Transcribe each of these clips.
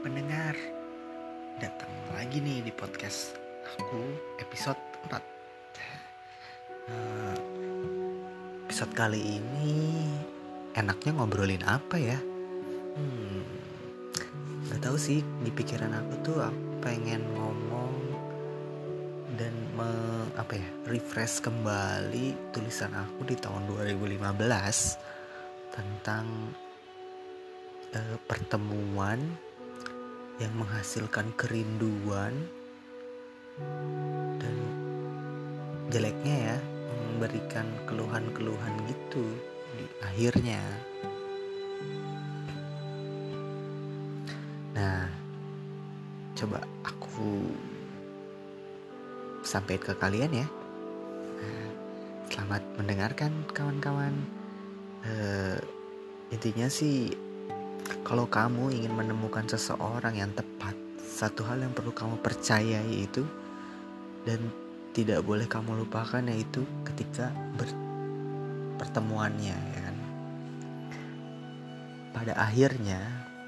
pendengar. Datang lagi nih di podcast aku episode 4 uh, eh, Episode kali ini enaknya ngobrolin apa ya? Hmm, Gak tau sih di pikiran aku tuh pengen ngomong dan me, apa ya refresh kembali tulisan aku di tahun 2015 tentang uh, pertemuan yang menghasilkan kerinduan dan jeleknya ya memberikan keluhan-keluhan gitu di akhirnya. Nah, coba aku sampaikan ke kalian ya. selamat mendengarkan kawan-kawan. Uh, intinya sih kalau kamu ingin menemukan seseorang yang tepat, satu hal yang perlu kamu percayai itu dan tidak boleh kamu lupakan yaitu ketika ber pertemuannya ya kan. Pada akhirnya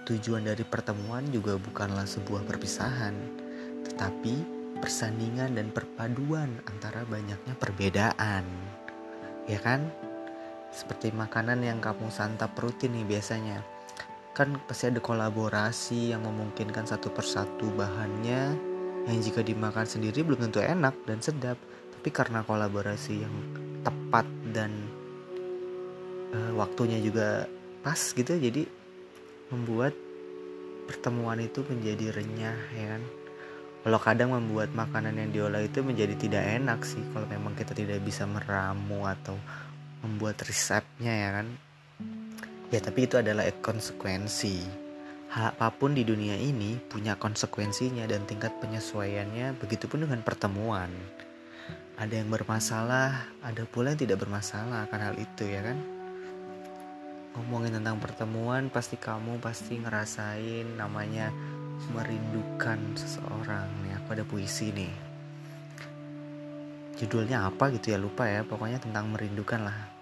tujuan dari pertemuan juga bukanlah sebuah perpisahan, tetapi persandingan dan perpaduan antara banyaknya perbedaan. Ya kan? Seperti makanan yang kamu santap rutin nih biasanya kan pasti ada kolaborasi yang memungkinkan satu persatu bahannya yang jika dimakan sendiri belum tentu enak dan sedap. Tapi karena kolaborasi yang tepat dan uh, waktunya juga pas gitu jadi membuat pertemuan itu menjadi renyah ya kan? Kalau kadang membuat makanan yang diolah itu menjadi tidak enak sih kalau memang kita tidak bisa meramu atau membuat resepnya ya kan Ya tapi itu adalah konsekuensi. Hal apa pun di dunia ini punya konsekuensinya dan tingkat penyesuaiannya begitupun dengan pertemuan. Ada yang bermasalah, ada pula yang tidak bermasalah akan hal itu ya kan. Ngomongin tentang pertemuan pasti kamu pasti ngerasain namanya merindukan seseorang. Nih aku ada puisi nih. Judulnya apa gitu ya lupa ya, pokoknya tentang merindukan lah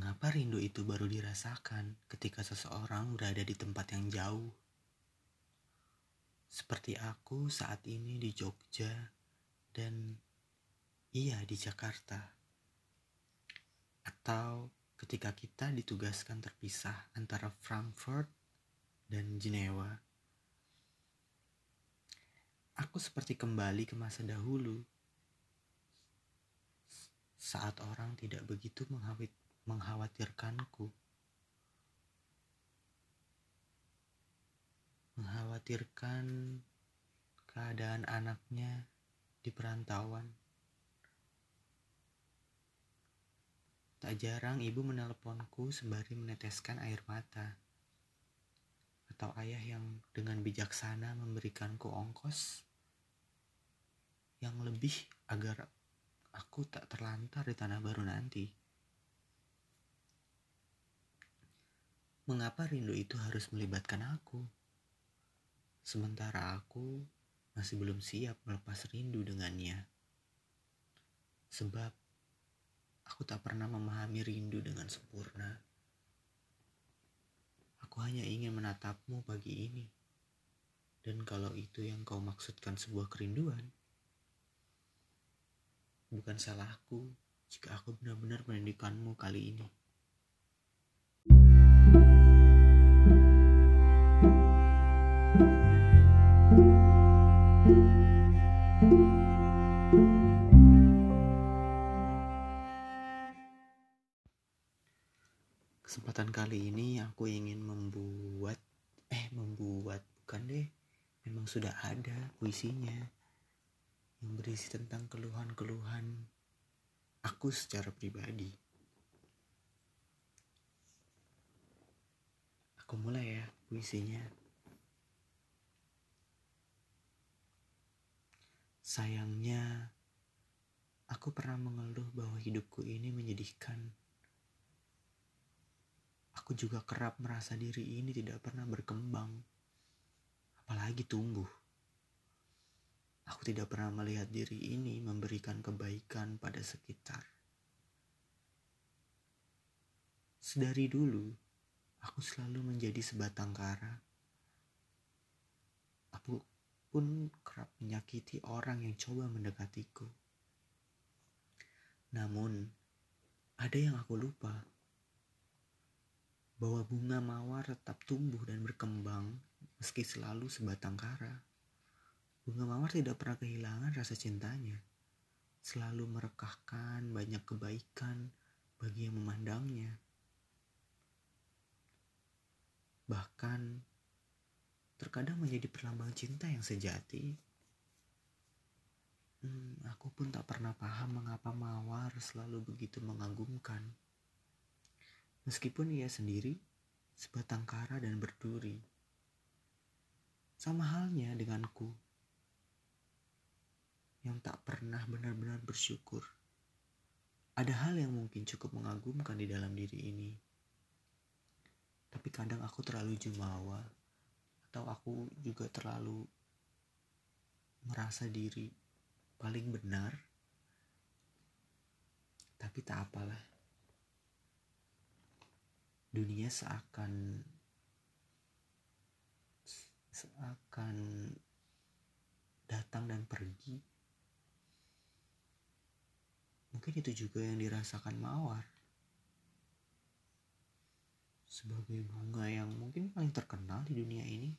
Mengapa rindu itu baru dirasakan ketika seseorang berada di tempat yang jauh? Seperti aku saat ini di Jogja dan ia di Jakarta. Atau ketika kita ditugaskan terpisah antara Frankfurt dan Jenewa. Aku seperti kembali ke masa dahulu saat orang tidak begitu mengkhawatirkanku. Mengkhawatirkan keadaan anaknya di perantauan. Tak jarang ibu menelponku sembari meneteskan air mata. Atau ayah yang dengan bijaksana memberikanku ongkos yang lebih agar aku tak terlantar di tanah baru nanti. Mengapa rindu itu harus melibatkan aku? Sementara aku masih belum siap melepas rindu dengannya. Sebab aku tak pernah memahami rindu dengan sempurna. Aku hanya ingin menatapmu pagi ini. Dan kalau itu yang kau maksudkan sebuah kerinduan, bukan salahku jika aku benar-benar merindukanmu kali ini. Kesempatan kali ini aku ingin membuat eh membuat bukan deh memang sudah ada puisinya yang berisi tentang keluhan-keluhan aku secara pribadi. Aku mulai ya puisinya. Sayangnya, aku pernah mengeluh bahwa hidupku ini menyedihkan. Aku juga kerap merasa diri ini tidak pernah berkembang, apalagi tumbuh. Aku tidak pernah melihat diri ini memberikan kebaikan pada sekitar. Sedari dulu, aku selalu menjadi sebatang kara. Aku pun kerap menyakiti orang yang coba mendekatiku. Namun, ada yang aku lupa. Bahwa bunga mawar tetap tumbuh dan berkembang meski selalu sebatang kara. Bunga mawar tidak pernah kehilangan rasa cintanya. Selalu merekahkan banyak kebaikan bagi yang memandangnya. Bahkan terkadang menjadi perlambang cinta yang sejati. Hmm, aku pun tak pernah paham mengapa mawar selalu begitu mengagumkan. Meskipun ia sendiri sebatang kara dan berduri. Sama halnya denganku yang tak pernah benar-benar bersyukur. Ada hal yang mungkin cukup mengagumkan di dalam diri ini. Tapi kadang aku terlalu jumawa atau aku juga terlalu merasa diri paling benar tapi tak apalah. Dunia seakan seakan datang dan pergi. Mungkin itu juga yang dirasakan mawar sebagai bunga yang mungkin paling terkenal di dunia ini.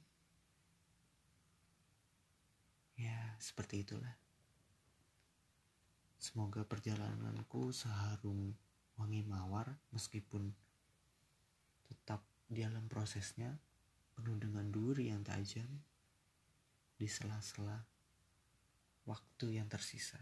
Ya, seperti itulah. Semoga perjalananku seharum wangi mawar meskipun tetap di dalam prosesnya penuh dengan duri yang tajam di sela-sela waktu yang tersisa.